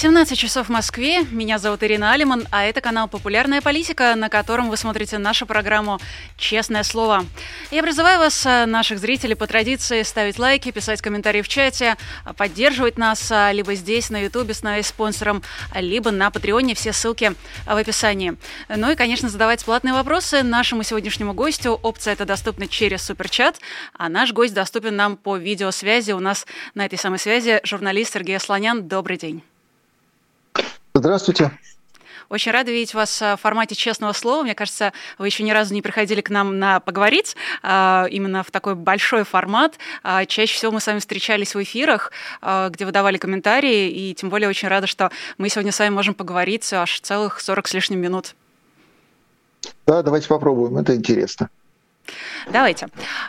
17 часов в Москве. Меня зовут Ирина Алиман, а это канал «Популярная политика», на котором вы смотрите нашу программу «Честное слово». Я призываю вас, э, наших зрителей, по традиции ставить лайки, писать комментарии в чате, поддерживать нас э, либо здесь, на Ютубе, становясь спонсором, либо на Патреоне. Все ссылки в описании. Ну и, конечно, задавать платные вопросы нашему сегодняшнему гостю. Опция это доступна через суперчат, а наш гость доступен нам по видеосвязи. У нас на этой самой связи журналист Сергей Слонян. Добрый день. Здравствуйте. Очень рада видеть вас э, в формате честного слова. Мне кажется, вы еще ни разу не приходили к нам на поговорить э, именно в такой большой формат. Э, чаще всего мы с вами встречались в эфирах, где вы давали комментарии, и тем более очень рада, что мы сегодня с вами можем поговорить аж целых 40 с лишним минут. Да, давайте попробуем, это интересно. Давайте.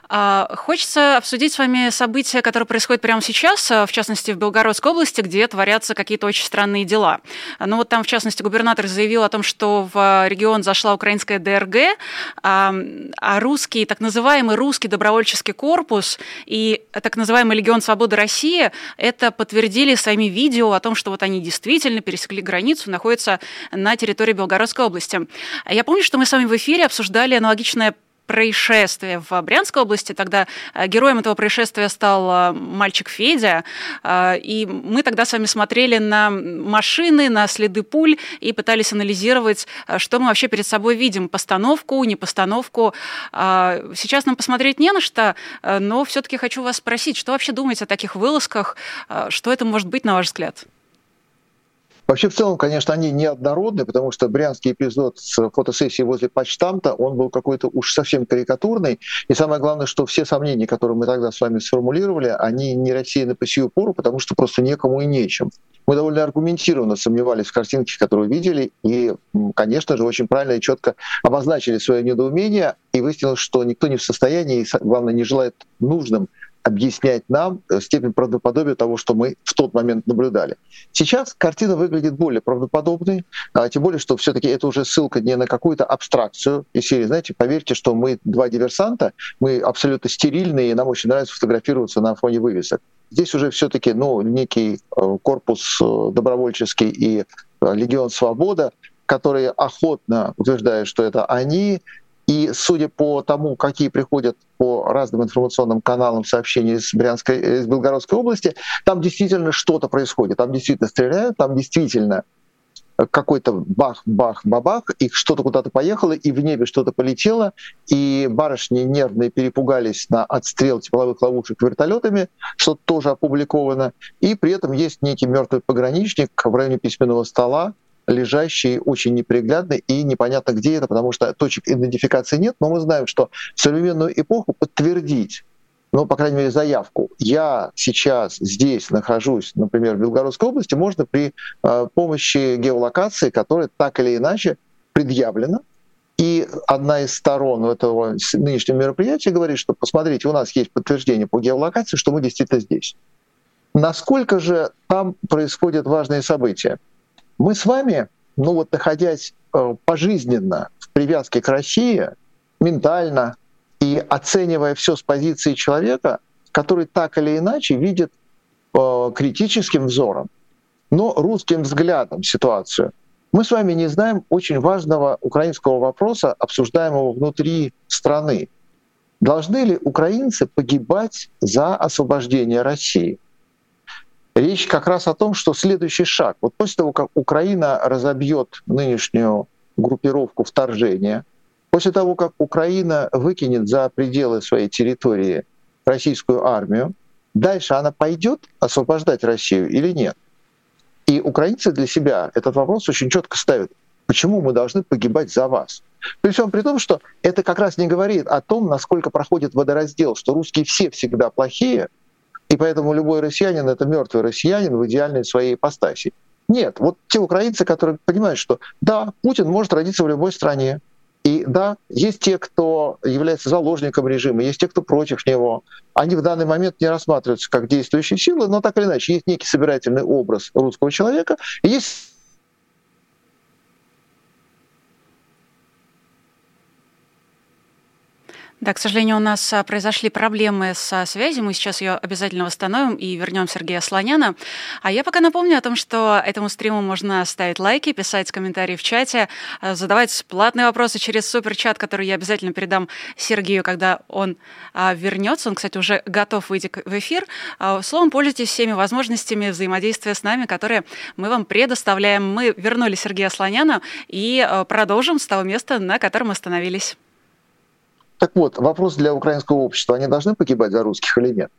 А, хочется обсудить с вами события, которые происходят прямо сейчас, а, в частности, в Белгородской области, где творятся какие-то очень странные дела. Ну вот там, в частности, губернатор заявил о том, что в регион зашла украинская ДРГ, а, а русский, так называемый русский добровольческий корпус и так называемый Легион Свободы России это подтвердили своими видео о том, что вот они действительно пересекли границу, находятся на территории Белгородской области. Я помню, что мы с вами в эфире обсуждали аналогичное происшествие в Брянской области. Тогда э, героем этого происшествия стал э, мальчик Федя. Э, и мы тогда с вами смотрели на машины, на следы пуль и пытались анализировать, что мы вообще перед собой видим. Постановку, не постановку. Сейчас нам посмотреть не на что, но все-таки хочу вас спросить, что вообще думаете о таких вылазках? Что это может быть, на ваш взгляд? Вообще, в целом, конечно, они неоднородны, потому что брянский эпизод с фотосессией возле почтамта, он был какой-то уж совсем карикатурный. И самое главное, что все сомнения, которые мы тогда с вами сформулировали, они не рассеяны по сию пору, потому что просто некому и нечем. Мы довольно аргументированно сомневались в картинке, которую видели, и, конечно же, очень правильно и четко обозначили свое недоумение, и выяснилось, что никто не в состоянии, и, главное, не желает нужным объяснять нам э, степень правдоподобия того, что мы в тот момент наблюдали. Сейчас картина выглядит более правдоподобной, а, тем более, что все-таки это уже ссылка не на какую-то абстракцию из серии. Знаете, поверьте, что мы два диверсанта, мы абсолютно стерильные, и нам очень нравится фотографироваться на фоне вывесок. Здесь уже все-таки ну, некий э, корпус э, добровольческий и Легион Свобода, которые охотно утверждают, что это они, и судя по тому, какие приходят по разным информационным каналам сообщения из, Брянской, из Белгородской области, там действительно что-то происходит, там действительно стреляют, там действительно какой-то бах-бах-бабах, и что-то куда-то поехало, и в небе что-то полетело, и барышни нервные перепугались на отстрел тепловых ловушек вертолетами, что тоже опубликовано, и при этом есть некий мертвый пограничник в районе письменного стола, лежащий, очень неприглядный и непонятно где это, потому что точек идентификации нет, но мы знаем, что в современную эпоху подтвердить ну, по крайней мере, заявку. Я сейчас здесь нахожусь, например, в Белгородской области, можно при э, помощи геолокации, которая так или иначе предъявлена. И одна из сторон этого нынешнего мероприятия говорит, что посмотрите, у нас есть подтверждение по геолокации, что мы действительно здесь. Насколько же там происходят важные события? Мы с вами, ну вот находясь э, пожизненно в привязке к России, ментально и оценивая все с позиции человека, который так или иначе видит э, критическим взором, но русским взглядом ситуацию, мы с вами не знаем очень важного украинского вопроса, обсуждаемого внутри страны. Должны ли украинцы погибать за освобождение России? Речь как раз о том, что следующий шаг. Вот после того, как Украина разобьет нынешнюю группировку вторжения, после того, как Украина выкинет за пределы своей территории российскую армию, дальше она пойдет освобождать Россию или нет? И украинцы для себя этот вопрос очень четко ставят. Почему мы должны погибать за вас? При всем при том, что это как раз не говорит о том, насколько проходит водораздел, что русские все всегда плохие — и поэтому любой россиянин — это мертвый россиянин в идеальной своей ипостаси. Нет, вот те украинцы, которые понимают, что да, Путин может родиться в любой стране, и да, есть те, кто является заложником режима, есть те, кто против него. Они в данный момент не рассматриваются как действующие силы, но так или иначе есть некий собирательный образ русского человека, и есть Да, к сожалению, у нас а, произошли проблемы со связью. Мы сейчас ее обязательно восстановим и вернем Сергея Слоняна. А я пока напомню о том, что этому стриму можно ставить лайки, писать комментарии в чате, а, задавать платные вопросы через суперчат, который я обязательно передам Сергею, когда он а, вернется. Он, кстати, уже готов выйти в эфир. Словом, пользуйтесь всеми возможностями взаимодействия с нами, которые мы вам предоставляем. Мы вернули Сергея Слоняна и продолжим с того места, на котором остановились. Так вот, вопрос для украинского общества, они должны погибать за русских или нет?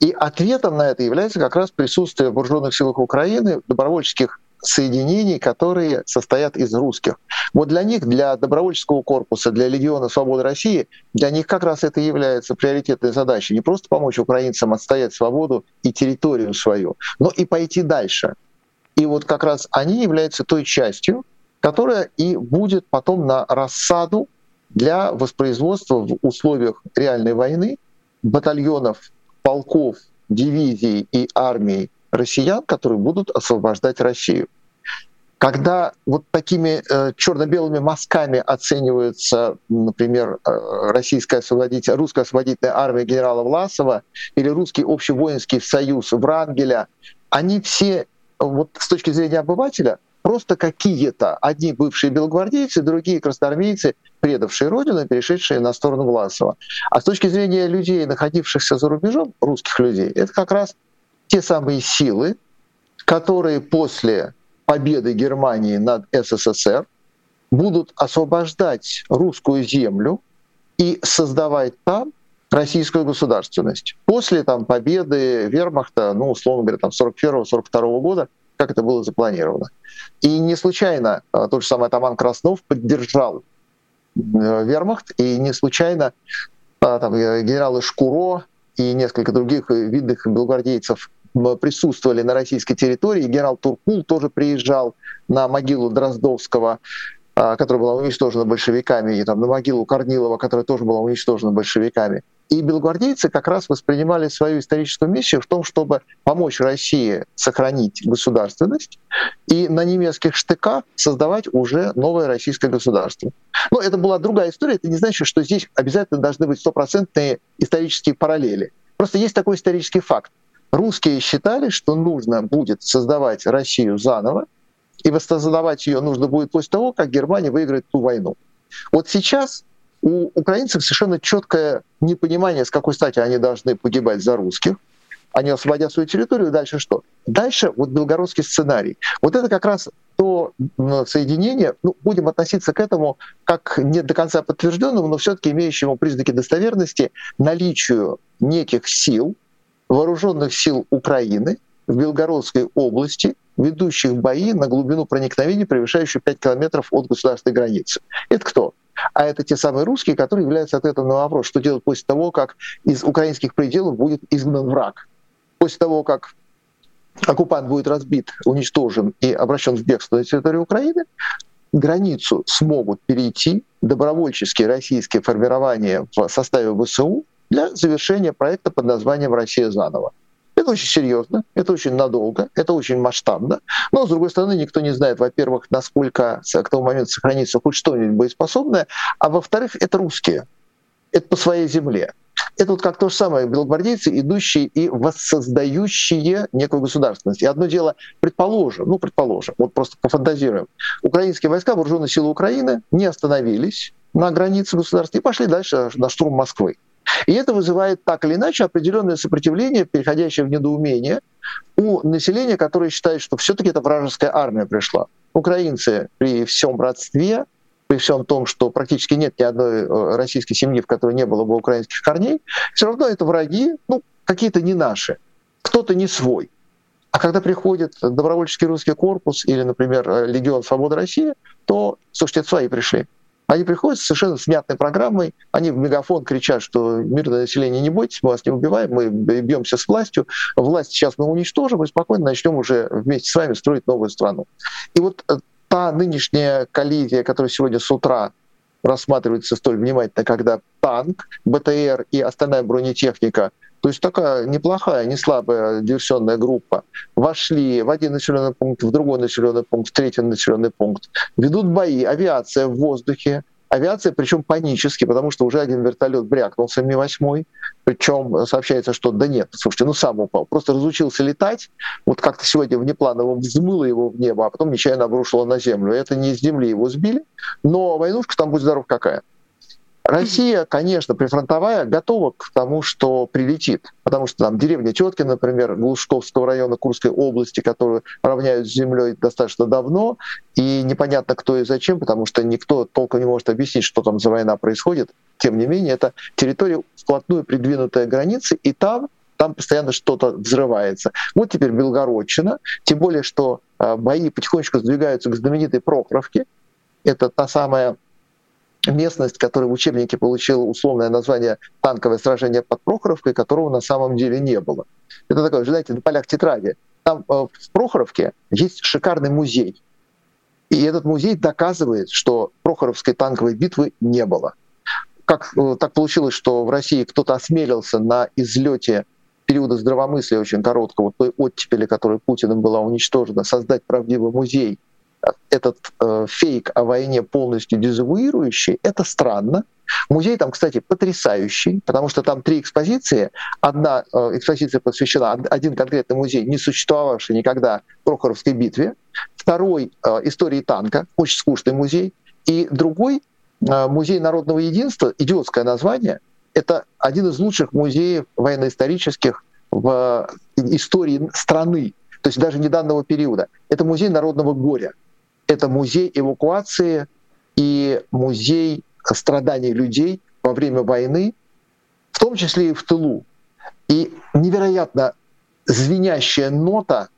И ответом на это является как раз присутствие в вооруженных силах Украины добровольческих соединений, которые состоят из русских. Вот для них, для добровольческого корпуса, для Легиона Свободы России, для них как раз это является приоритетной задачей. Не просто помочь украинцам отстоять свободу и территорию свою, но и пойти дальше. И вот как раз они являются той частью, которая и будет потом на рассаду для воспроизводства в условиях реальной войны батальонов, полков, дивизий и армий россиян, которые будут освобождать Россию. Когда вот такими э, черно-белыми мазками оценивается, например, э, российская освободитель, русская освободительная армия генерала Власова или русский общевоинский союз Врангеля, они все вот с точки зрения обывателя просто какие-то, одни бывшие белогвардейцы, другие красноармейцы, предавшие Родину, перешедшие на сторону Власова. А с точки зрения людей, находившихся за рубежом, русских людей, это как раз те самые силы, которые после победы Германии над СССР будут освобождать русскую землю и создавать там российскую государственность. После там, победы вермахта, ну, условно говоря, там, 41-42 года, как это было запланировано. И не случайно а, тот же самый атаман Краснов поддержал э, вермахт, и не случайно а, там, э, генералы Шкуро и несколько других видных белогвардейцев присутствовали на российской территории. Генерал Туркул тоже приезжал на могилу Дроздовского, которая была уничтожена большевиками, и там, на могилу Корнилова, которая тоже была уничтожена большевиками. И белогвардейцы как раз воспринимали свою историческую миссию в том, чтобы помочь России сохранить государственность и на немецких штыках создавать уже новое российское государство. Но это была другая история. Это не значит, что здесь обязательно должны быть стопроцентные исторические параллели. Просто есть такой исторический факт. Русские считали, что нужно будет создавать Россию заново, и воссоздавать ее нужно будет после того, как Германия выиграет ту войну. Вот сейчас у украинцев совершенно четкое непонимание, с какой стати они должны погибать за русских. Они освободят свою территорию, дальше что? Дальше вот белгородский сценарий. Вот это как раз то соединение, ну, будем относиться к этому как не до конца подтвержденному, но все-таки имеющему признаки достоверности наличию неких сил, вооруженных сил Украины в Белгородской области, ведущих бои на глубину проникновения, превышающую 5 километров от государственной границы. Это кто? А это те самые русские, которые являются ответом на вопрос, что делать после того, как из украинских пределов будет изгнан враг. После того, как оккупант будет разбит, уничтожен и обращен в бегство на территорию Украины, границу смогут перейти добровольческие российские формирования в составе ВСУ для завершения проекта под названием «Россия заново». Это очень серьезно, это очень надолго, это очень масштабно. Но, с другой стороны, никто не знает, во-первых, насколько к тому моменту сохранится хоть что-нибудь боеспособное, а во-вторых, это русские. Это по своей земле. Это вот как то же самое, белогвардейцы, идущие и воссоздающие некую государственность. И одно дело, предположим, ну, предположим, вот просто пофантазируем, украинские войска, вооруженные силы Украины не остановились на границе государства и пошли дальше на штурм Москвы. И это вызывает так или иначе определенное сопротивление, переходящее в недоумение у населения, которое считает, что все-таки это вражеская армия пришла. Украинцы при всем родстве, при всем том, что практически нет ни одной э, российской семьи, в которой не было бы украинских корней, все равно это враги, ну, какие-то не наши, кто-то не свой. А когда приходит добровольческий русский корпус или, например, э, Легион Свободы России, то, слушайте, это свои пришли. Они приходят с совершенно снятной программой, они в мегафон кричат, что мирное население не бойтесь, мы вас не убиваем, мы бьемся с властью, власть сейчас мы уничтожим и спокойно начнем уже вместе с вами строить новую страну. И вот э, та нынешняя коллизия, которая сегодня с утра рассматривается столь внимательно, когда танк, БТР и остальная бронетехника то есть такая неплохая, не слабая диверсионная группа. Вошли в один населенный пункт, в другой населенный пункт, в третий населенный пункт. Ведут бои, авиация в воздухе, Авиация, причем панически, потому что уже один вертолет брякнулся Ми-8, причем сообщается, что да нет, слушайте, ну сам упал, просто разучился летать, вот как-то сегодня внепланово взмыло его в небо, а потом нечаянно обрушило на землю. Это не с земли его сбили, но войнушка там, будь здоров, какая. Россия, конечно, прифронтовая, готова к тому, что прилетит, потому что там деревня Тетки, например, Глушковского района Курской области, которую равняют с землей достаточно давно, и непонятно кто и зачем, потому что никто толком не может объяснить, что там за война происходит. Тем не менее, это территория вплотную придвинутая к границе, и там там постоянно что-то взрывается. Вот теперь Белгородчина, тем более, что а, бои потихонечку сдвигаются к знаменитой Прохоровке. Это та самая местность, которая в учебнике получила условное название «Танковое сражение под Прохоровкой», которого на самом деле не было. Это такое, знаете, на полях тетради. Там э, в Прохоровке есть шикарный музей. И этот музей доказывает, что Прохоровской танковой битвы не было. Как э, так получилось, что в России кто-то осмелился на излете периода здравомыслия очень короткого, той оттепели, которая Путиным была уничтожена, создать правдивый музей этот э, фейк о войне полностью дезавуирующий, это странно. Музей там, кстати, потрясающий, потому что там три экспозиции. Одна э, экспозиция посвящена, один конкретный музей, не существовавший никогда Прохоровской битве. Второй э, — истории танка, очень скучный музей. И другой э, — музей народного единства, идиотское название. Это один из лучших музеев военно-исторических в истории страны, то есть даже не данного периода. Это музей народного горя это музей эвакуации и музей страданий людей во время войны, в том числе и в тылу. И невероятно звенящая нота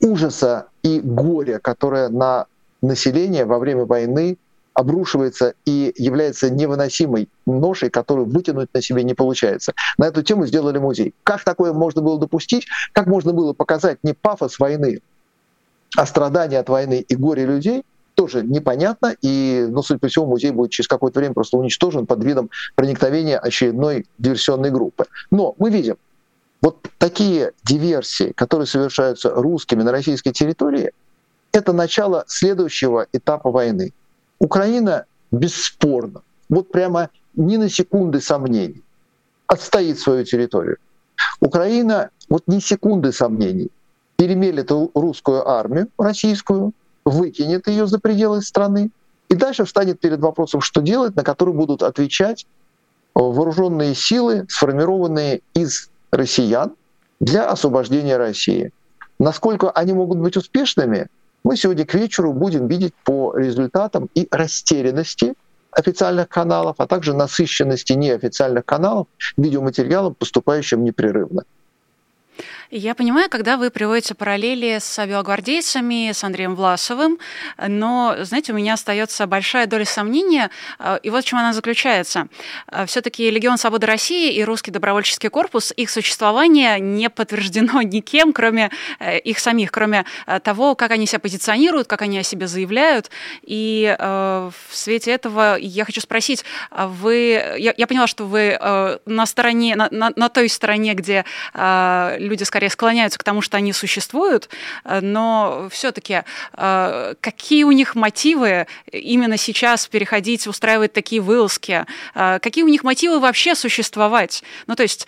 ужаса и горя, которая на население во время войны обрушивается и является невыносимой ношей, которую вытянуть на себе не получается. На эту тему сделали музей. Как такое можно было допустить? Как можно было показать не пафос войны, а страдания от войны и горе людей тоже непонятно, и, ну, судя по всему, музей будет через какое-то время просто уничтожен под видом проникновения очередной диверсионной группы. Но мы видим, вот такие диверсии, которые совершаются русскими на российской территории, это начало следующего этапа войны. Украина бесспорно, вот прямо ни на секунды сомнений, отстоит свою территорию. Украина, вот ни секунды сомнений, перемелет русскую армию, российскую, выкинет ее за пределы страны, и дальше встанет перед вопросом, что делать, на который будут отвечать вооруженные силы, сформированные из россиян для освобождения России. Насколько они могут быть успешными, мы сегодня к вечеру будем видеть по результатам и растерянности официальных каналов, а также насыщенности неофициальных каналов видеоматериалом, поступающим непрерывно. Я понимаю, когда вы приводите параллели с авиагвардейцами, с Андреем Власовым, но, знаете, у меня остается большая доля сомнения, э, и вот в чем она заключается. Э, Все-таки Легион Свободы России и Русский добровольческий корпус, их существование не подтверждено никем, кроме э, их самих, кроме того, как они себя позиционируют, как они о себе заявляют. И в свете этого я хочу спросить, а вы, я, я поняла, что вы на стороне, на, на, на той стороне, где люди, скажем, скорее склоняются к тому, что они существуют, э, но все-таки э, какие у них мотивы именно сейчас переходить, устраивать такие вылазки? Э, какие у них мотивы вообще существовать? Ну, то есть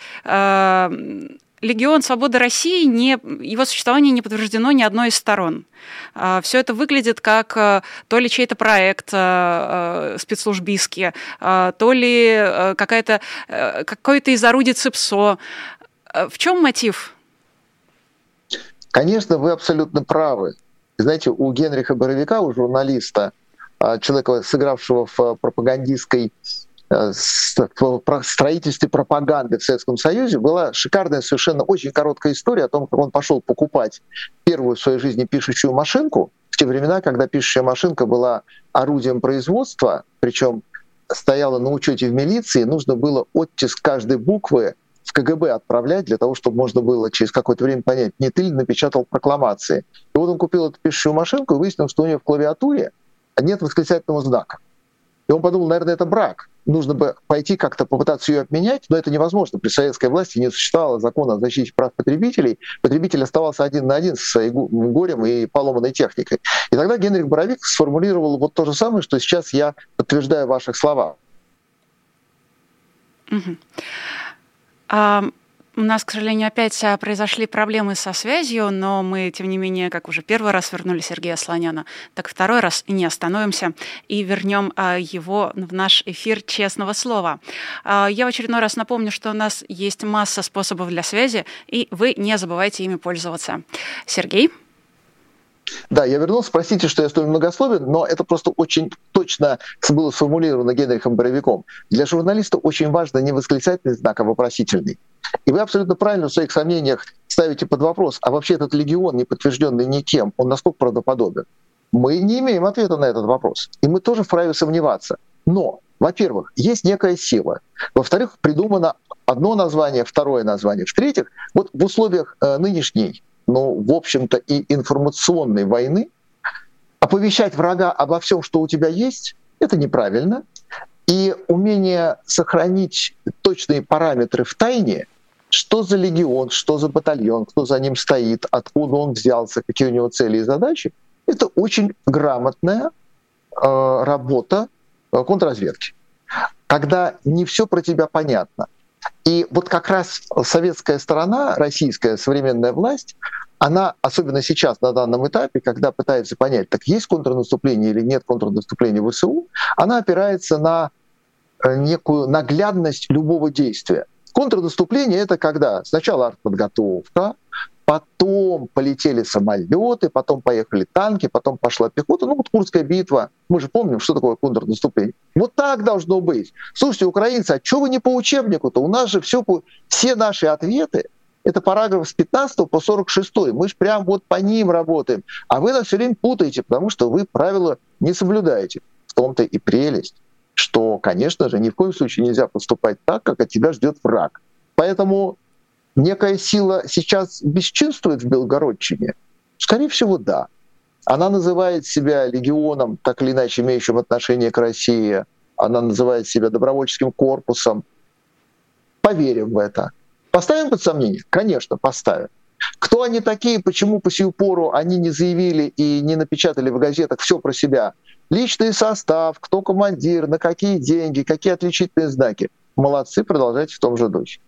Легион Свободы России, не, его существование не подтверждено ни одной из сторон. Все это выглядит как то ли чей-то проект спецслужбистский, то ли какая-то, какое-то из орудий ЦИПСО. В чем мотив? Конечно, вы абсолютно правы. Знаете, у Генриха Боровика, у журналиста, а, человека, сыгравшего в пропагандистской э, строительстве пропаганды в Советском Союзе была шикарная, совершенно очень короткая история о том, как он пошел покупать первую в своей жизни пишущую машинку в те времена, когда пишущая машинка была орудием производства, причем стояла на учете в милиции, нужно было оттиск каждой буквы в КГБ отправлять для того, чтобы можно было через какое-то время понять, не ты ли напечатал прокламации. И вот он купил эту пишущую машинку и выяснил, что у нее в клавиатуре нет восклицательного знака. И он подумал, наверное, это брак. Нужно бы пойти как-то попытаться ее обменять, но это невозможно. При советской власти не существовало закона о защите прав потребителей. Потребитель оставался один на один со своим горем и поломанной техникой. И тогда Генрих Боровик сформулировал вот то же самое, что сейчас я подтверждаю ваших словах. Угу. У нас, к сожалению, опять а, произошли проблемы со связью, но мы, тем не менее, как уже первый раз вернули Сергея Слоняна, так второй раз не остановимся и вернем а, его в наш эфир честного слова. А, я в очередной раз напомню, что у нас есть масса способов для связи, и вы не забывайте ими пользоваться. Сергей? Да, я вернулся, простите, что я столь многословен, но это просто очень точно было сформулировано Генрихом Боровиком. Для журналиста очень важно не восклицательный знак, а вопросительный. И вы абсолютно правильно в своих сомнениях ставите под вопрос, а вообще этот легион, не подтвержденный никем, он насколько правдоподобен? Мы не имеем ответа на этот вопрос. И мы тоже вправе сомневаться. Но, во-первых, есть некая сила. Во-вторых, придумано одно название, второе название. В-третьих, вот в условиях э, нынешней ну, в общем-то, и информационной войны, оповещать врага обо всем, что у тебя есть, это неправильно. И умение сохранить точные параметры в тайне, что за легион, что за батальон, кто за ним стоит, откуда он взялся, какие у него цели и задачи, это очень грамотная э, работа э, контрразведки. Когда не все про тебя понятно – и вот как раз советская сторона, российская современная власть, она, особенно сейчас, на данном этапе, когда пытается понять, так есть контрнаступление или нет контрнаступления ВСУ, она опирается на э, некую наглядность любого действия. Контрнаступление — это когда сначала артподготовка, потом полетели самолеты, потом поехали танки, потом пошла пехота. Ну вот Курская битва, мы же помним, что такое контрнаступление. Вот так должно быть. Слушайте, украинцы, а что вы не по учебнику-то? У нас же все, все наши ответы, это параграф с 15 по 46. Мы же прям вот по ним работаем. А вы нас все время путаете, потому что вы правила не соблюдаете. В том-то и прелесть, что, конечно же, ни в коем случае нельзя поступать так, как от тебя ждет враг. Поэтому некая сила сейчас бесчинствует в Белгородчине? Скорее всего, да. Она называет себя легионом, так или иначе имеющим отношение к России. Она называет себя добровольческим корпусом. Поверим в это. Поставим под сомнение? Конечно, поставим. Кто они такие, почему по сию пору они не заявили и не напечатали в газетах все про себя? Личный состав, кто командир, на какие деньги, какие отличительные знаки. Молодцы, продолжайте в том же духе.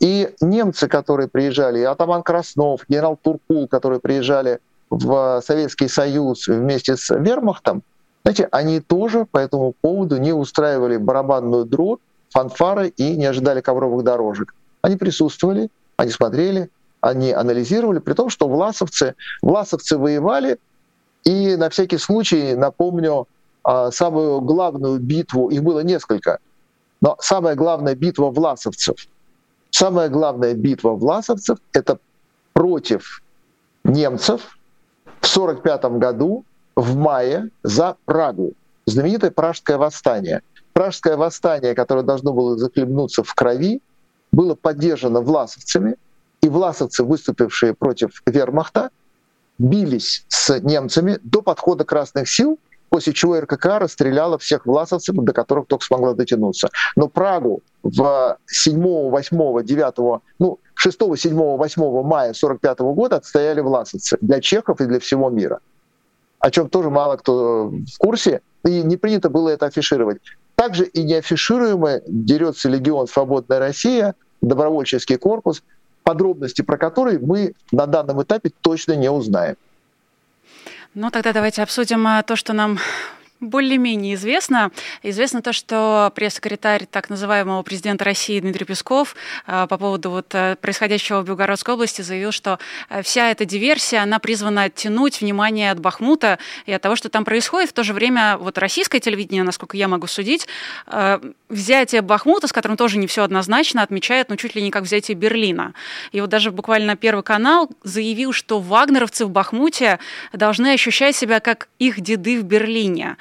И немцы, которые приезжали, и атаман Краснов, генерал Туркул, которые приезжали в Советский Союз вместе с вермахтом, знаете, они тоже по этому поводу не устраивали барабанную дробь, фанфары и не ожидали ковровых дорожек. Они присутствовали, они смотрели, они анализировали, при том, что власовцы, власовцы воевали, и на всякий случай напомню а, самую главную битву, их было несколько, но самая главная битва власовцев – Самая главная битва власовцев — это против немцев в 1945 году в мае за Прагу. Знаменитое Пражское восстание. Пражское восстание, которое должно было захлебнуться в крови, было поддержано власовцами, и власовцы, выступившие против вермахта, бились с немцами до подхода красных сил, после чего РКК расстреляла всех власовцев, до которых только смогла дотянуться. Но Прагу в 7, 8, 9, ну, 6, 7, 8 мая 45 года отстояли власовцы для чехов и для всего мира. О чем тоже мало кто в курсе, и не принято было это афишировать. Также и неафишируемый дерется легион «Свободная Россия», добровольческий корпус, подробности про который мы на данном этапе точно не узнаем. Ну, тогда давайте обсудим а, то, что нам более-менее известно. Известно то, что пресс-секретарь так называемого президента России Дмитрий Песков э, по поводу вот э, происходящего в Белгородской области заявил, что э, вся эта диверсия, она призвана оттянуть внимание от Бахмута и от того, что там происходит. В то же время вот российское телевидение, насколько я могу судить, взятие Бахмута, с которым тоже не все однозначно, отмечает, ну, чуть ли не как взятие Берлина. И вот даже буквально Первый канал заявил, что вагнеровцы в Бахмуте должны ощущать себя как их деды в Берлине.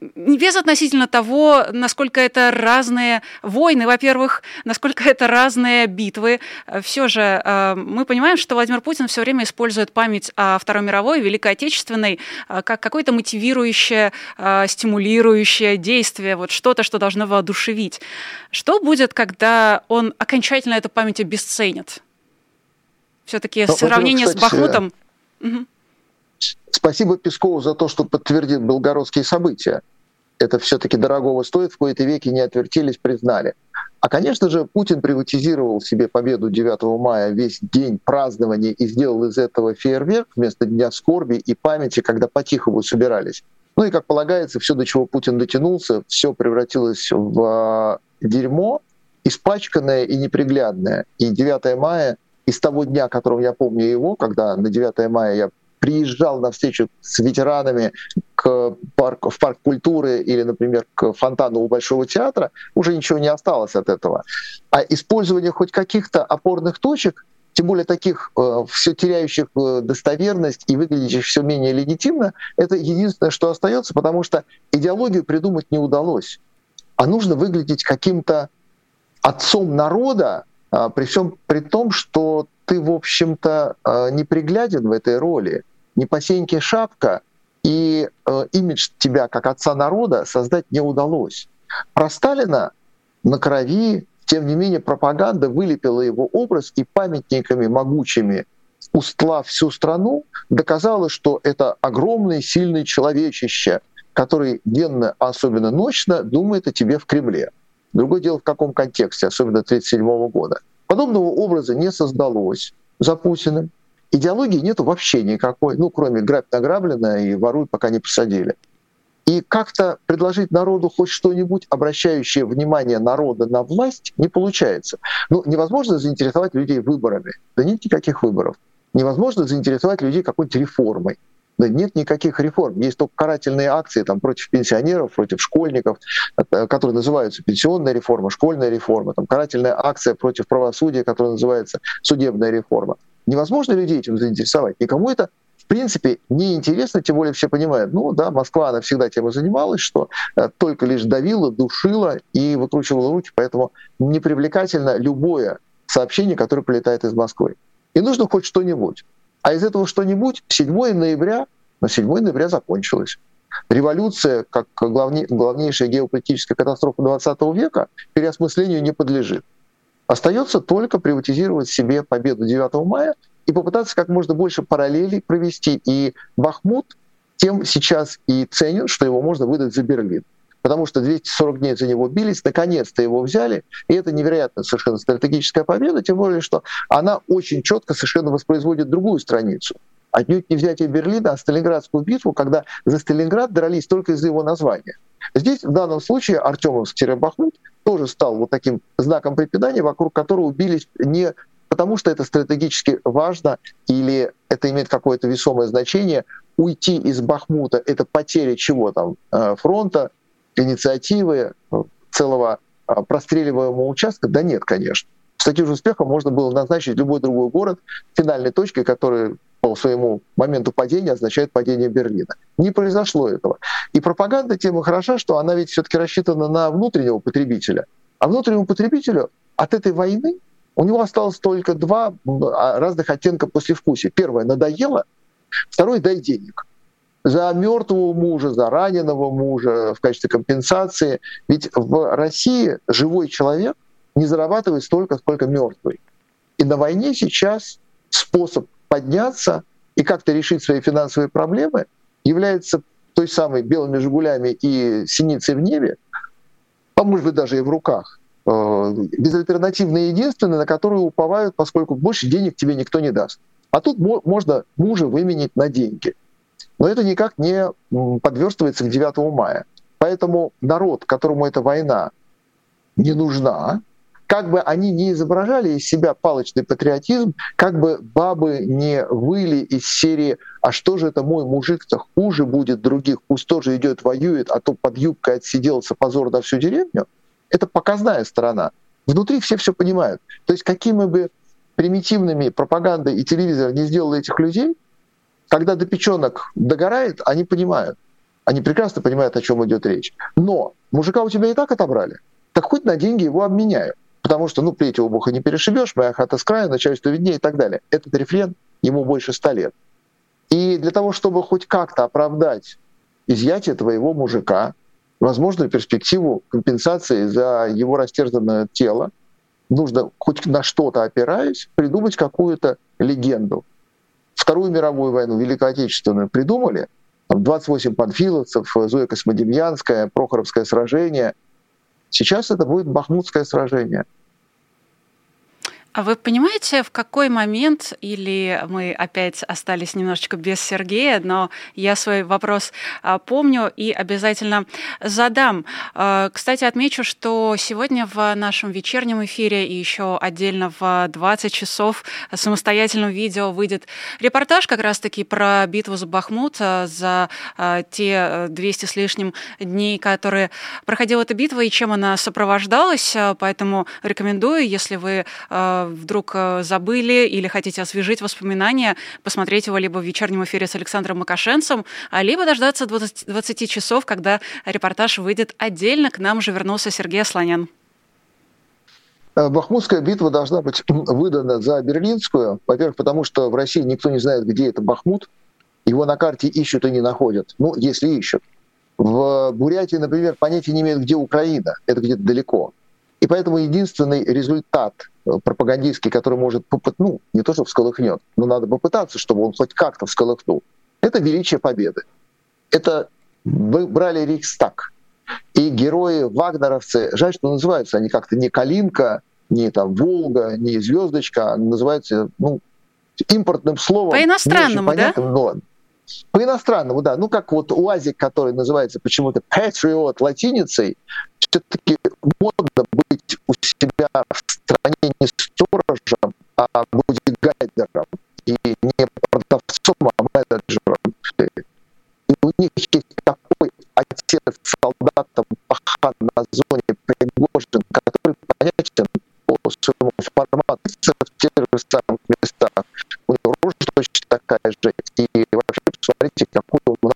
Вес относительно того, насколько это разные войны, во-первых, насколько это разные битвы. Все же э, мы понимаем, что Владимир Путин все время использует память о Второй мировой, Великой Отечественной, э, как какое-то мотивирующее, э, стимулирующее действие, вот что-то, что должно воодушевить. Что будет, когда он окончательно эту память обесценит? Все-таки ну, сравнение кстати, с Бахмутом... Угу. Спасибо Пескову за то, что подтвердил белгородские события. Это все-таки дорогого стоит, в кои-то веки не отвертелись, признали. А, конечно же, Путин приватизировал себе победу 9 мая весь день празднования и сделал из этого фейерверк вместо Дня скорби и памяти, когда по-тихому собирались. Ну и, как полагается, все, до чего Путин дотянулся, все превратилось в а, дерьмо, испачканное и неприглядное. И 9 мая из того дня, которого я помню его, когда на 9 мая я приезжал на встречу с ветеранами к парк, в парк культуры или, например, к фонтану у Большого театра, уже ничего не осталось от этого. А использование хоть каких-то опорных точек, тем более таких э, все теряющих э, достоверность и выглядящих все менее легитимно, это единственное, что остается, потому что идеологию придумать не удалось. А нужно выглядеть каким-то отцом народа, э, при всем при том, что ты, в общем-то, э, непригляден в этой роли не по сеньке шапка, и э, имидж тебя как отца народа создать не удалось. Про Сталина на крови, тем не менее, пропаганда вылепила его образ и памятниками могучими устлав всю страну, доказала, что это огромный, сильный человечище, который денно, особенно ночно, думает о тебе в Кремле. Другое дело, в каком контексте, особенно 1937 года. Подобного образа не создалось за Путиным. Идеологии нету вообще никакой, ну, кроме грабь награблено и воруй, пока не посадили. И как-то предложить народу хоть что-нибудь, обращающее внимание народа на власть, не получается. Ну, невозможно заинтересовать людей выборами. Да нет никаких выборов. Невозможно заинтересовать людей какой-то реформой. Да нет никаких реформ. Есть только карательные акции там, против пенсионеров, против школьников, э, которые называются пенсионная реформа, школьная реформа, там, карательная акция против правосудия, которая называется судебная реформа. Невозможно людей этим заинтересовать. Никому это в принципе, неинтересно, тем более все понимают, ну да, Москва, она всегда тем и занималась, что э, только лишь давила, душила и выкручивала руки, поэтому непривлекательно любое сообщение, которое прилетает из Москвы. И нужно хоть что-нибудь. А из этого что-нибудь 7 ноября, на 7 ноября закончилось. Революция, как главне, главнейшая геополитическая катастрофа 20 века, переосмыслению не подлежит. Остается только приватизировать себе победу 9 мая и попытаться как можно больше параллелей провести. И Бахмут тем сейчас и ценен, что его можно выдать за Берлин потому что 240 дней за него бились, наконец-то его взяли, и это невероятная совершенно стратегическая победа, тем более, что она очень четко совершенно воспроизводит другую страницу. Отнюдь не взятие Берлина, а Сталинградскую битву, когда за Сталинград дрались только из-за его названия. Здесь в данном случае Артемовск-Бахмут тоже стал вот таким знаком препинания, вокруг которого бились не потому, что это стратегически важно или это имеет какое-то весомое значение. Уйти из Бахмута — это потеря чего там, э, фронта, инициативы э, целого а, простреливаемого участка? Да нет, конечно. С таким же успехом можно было назначить любой другой город финальной точкой, который по своему моменту падения означает падение Берлина. Не произошло этого. И пропаганда тема хороша, что она ведь все-таки рассчитана на внутреннего потребителя. А внутреннему потребителю от этой войны у него осталось только два а, разных оттенка послевкусия. Первое — надоело, второе — дай денег за мертвого мужа, за раненого мужа в качестве компенсации. Ведь в России живой человек не зарабатывает столько, сколько мертвый. И на войне сейчас способ подняться и как-то решить свои финансовые проблемы является той самой белыми жигулями и синицей в небе, а может быть даже и в руках, э, безальтернативно единственное, на которую уповают, поскольку больше денег тебе никто не даст. А тут можно мужа выменить на деньги – но это никак не подверстывается к 9 мая. Поэтому народ, которому эта война не нужна, как бы они не изображали из себя палочный патриотизм, как бы бабы не выли из серии «А что же это мой мужик-то хуже будет других, пусть тоже идет воюет, а то под юбкой отсиделся позор на всю деревню», это показная сторона. Внутри все все понимают. То есть какими бы примитивными пропаганда и телевизор не сделали этих людей, когда до печенок догорает, они понимают, Они прекрасно понимают, о чем идет речь. Но мужика у тебя и так отобрали. Так хоть на деньги его обменяю. Потому что, ну, плеть обуха не перешибешь, моя хата с краю, начальство виднее и так далее. Этот рефрен ему больше ста лет. И для того, чтобы хоть как-то оправдать изъятие твоего мужика, возможную перспективу компенсации за его растерзанное тело, нужно хоть на что-то опираясь, придумать какую-то легенду. Вторую мировую войну, Великую Отечественную придумали, 28 панфиловцев, Зоя Космодемьянская, Прохоровское сражение. Сейчас это будет Бахмутское сражение — вы понимаете, в какой момент, или мы опять остались немножечко без Сергея, но я свой вопрос а, помню и обязательно задам. А, кстати, отмечу, что сегодня в нашем вечернем эфире и еще отдельно в 20 часов самостоятельном видео выйдет репортаж как раз-таки про битву за Бахмут, а, за те 200 с лишним дней, которые проходила эта битва и чем она сопровождалась. Поэтому рекомендую, если вы вдруг э, забыли или хотите освежить воспоминания, посмотреть его либо в вечернем эфире с Александром Макашенцем, а либо дождаться 20, 20 часов, когда репортаж выйдет отдельно. К нам же вернулся Сергей Асланян. Э, Бахмутская битва должна быть выдана за Берлинскую. Во-первых, потому что в России никто не знает, где это Бахмут. Его на карте ищут и не находят. Ну, если ищут. В Бурятии, например, понятия не имеют, где Украина. Это где-то далеко. И поэтому единственный результат э, пропагандистский, который может попытать, ну, не то, что всколыхнет, но надо попытаться, чтобы он хоть как-то всколыхнул, это величие победы. Это вы брали Рейхстаг. И герои вагнеровцы, жаль, что называются они как-то не Калинка, не там Волга, не Звездочка, а называются ну, импортным словом. По-иностранному, да? Но, по-иностранному, да. Ну, как вот УАЗик, который называется почему-то Patriot латиницей, все-таки модно быть у себя в стране не сторожем, а гайдером и не продавцом, а менеджером. И у них есть такой отец солдатам пахан на зоне Пригожин, который понятен по своему формату в тех же самых местах. У него рожа точно такая же. И вообще посмотрите, какой у нас наконец-то а,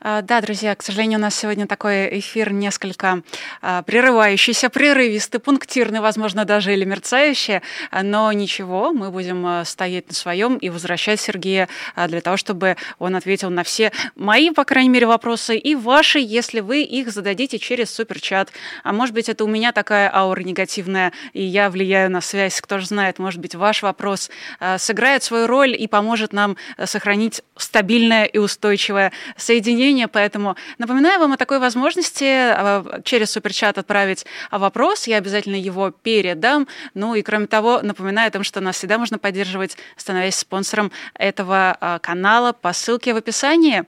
да, друзья, к сожалению, у нас сегодня такой эфир несколько а, прерывающийся, прерывистый, пунктирный, возможно, даже или мерцающий, но ничего, мы будем а, стоять на своем и возвращать Сергея для того, чтобы он ответил на все мои, по крайней мере, вопросы и ваши, если вы их зададите через суперчат. А может быть, это у меня такая аура негативная, и я влияю на связь, кто же знает, может быть, ваш вопрос сыграет свою роль и поможет нам сохранить стабильное и устойчивое соединение обсуждения, поэтому напоминаю вам о такой возможности а, через суперчат отправить вопрос, я обязательно его передам. Ну и кроме того, напоминаю о том, что нас всегда можно поддерживать, становясь спонсором этого а, канала по ссылке в описании.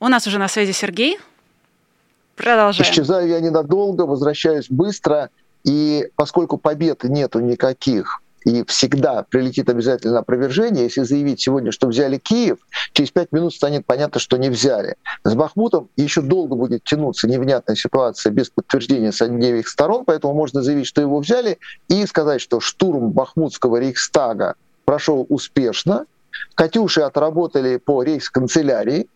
У нас уже на связи Сергей. Продолжаем. Исчезаю я ненадолго, возвращаюсь быстро, и поскольку побед нету никаких, и всегда прилетит обязательно опровержение. Если заявить сегодня, что взяли Киев, через пять минут станет понятно, что не взяли. С Бахмутом еще долго будет тянуться невнятная ситуация без подтверждения с обеих сторон, поэтому можно заявить, что его взяли, и сказать, что штурм Бахмутского Рейхстага прошел успешно, Катюши отработали по рейхсканцелярии,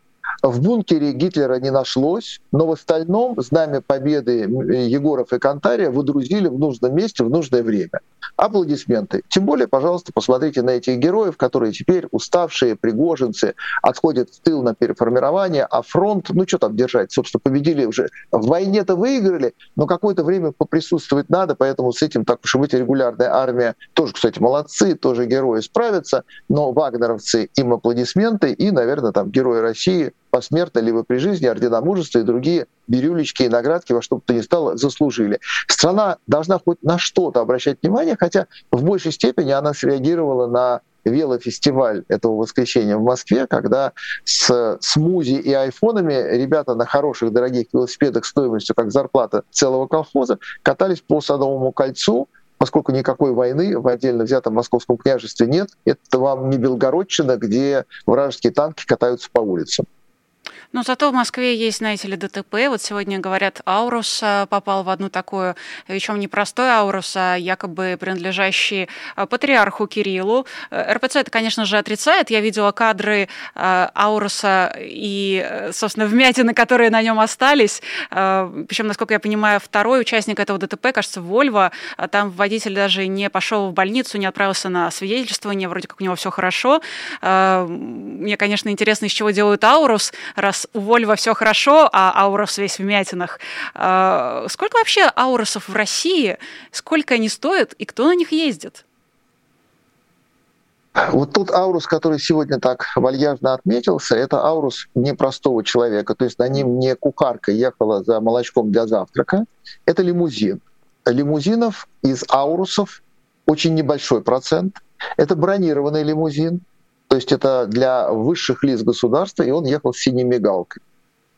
в бункере Гитлера не нашлось, но в остальном знамя победы Егоров и Кантария выдрузили в нужном месте в нужное время. Аплодисменты. Тем более, пожалуйста, посмотрите на этих героев, которые теперь уставшие, пригожинцы, отходят в тыл на переформирование, а фронт, ну что там держать, собственно, победили уже. В войне-то выиграли, но какое-то время поприсутствовать надо, поэтому с этим, так уж и быть, регулярная армия тоже, кстати, молодцы, тоже герои справятся, но вагнеровцы им аплодисменты и, наверное, там герои России посмертно, либо при жизни ордена мужества и другие бирюлечки и наградки во что бы то ни стало заслужили. Страна должна хоть на что-то обращать внимание, хотя в большей степени она среагировала на велофестиваль этого воскресенья в Москве, когда с смузи и айфонами ребята на хороших дорогих велосипедах стоимостью как зарплата целого колхоза катались по Садовому кольцу, поскольку никакой войны в отдельно взятом московском княжестве нет, это вам не Белгородчина, где вражеские танки катаются по улицам. Но зато в Москве есть, знаете ли, ДТП. Вот сегодня, говорят, Аурус э, попал в одну такую, причем не простой Аурус, а якобы принадлежащий э, патриарху Кириллу. Э, РПЦ это, конечно же, отрицает. Я видела кадры Ауруса и, собственно, вмятины, которые на нем остались. Причем, насколько я понимаю, второй участник этого ДТП, кажется, Вольво. Там водитель даже не пошел в больницу, не отправился на свидетельствование. Вроде как у него все хорошо. Мне, конечно, интересно, из чего делают Аурус, раз у Вольва все хорошо, а Аурус весь в мятинах. А, сколько вообще Аурусов в России? Сколько они стоят и кто на них ездит? Вот тот аурус, который сегодня так вальяжно отметился, это аурус непростого человека. То есть на ним не кухарка ехала за молочком для завтрака. Это лимузин. Лимузинов из аурусов очень небольшой процент. Это бронированный лимузин. То есть это для высших лиц государства, и он ехал с синей мигалкой.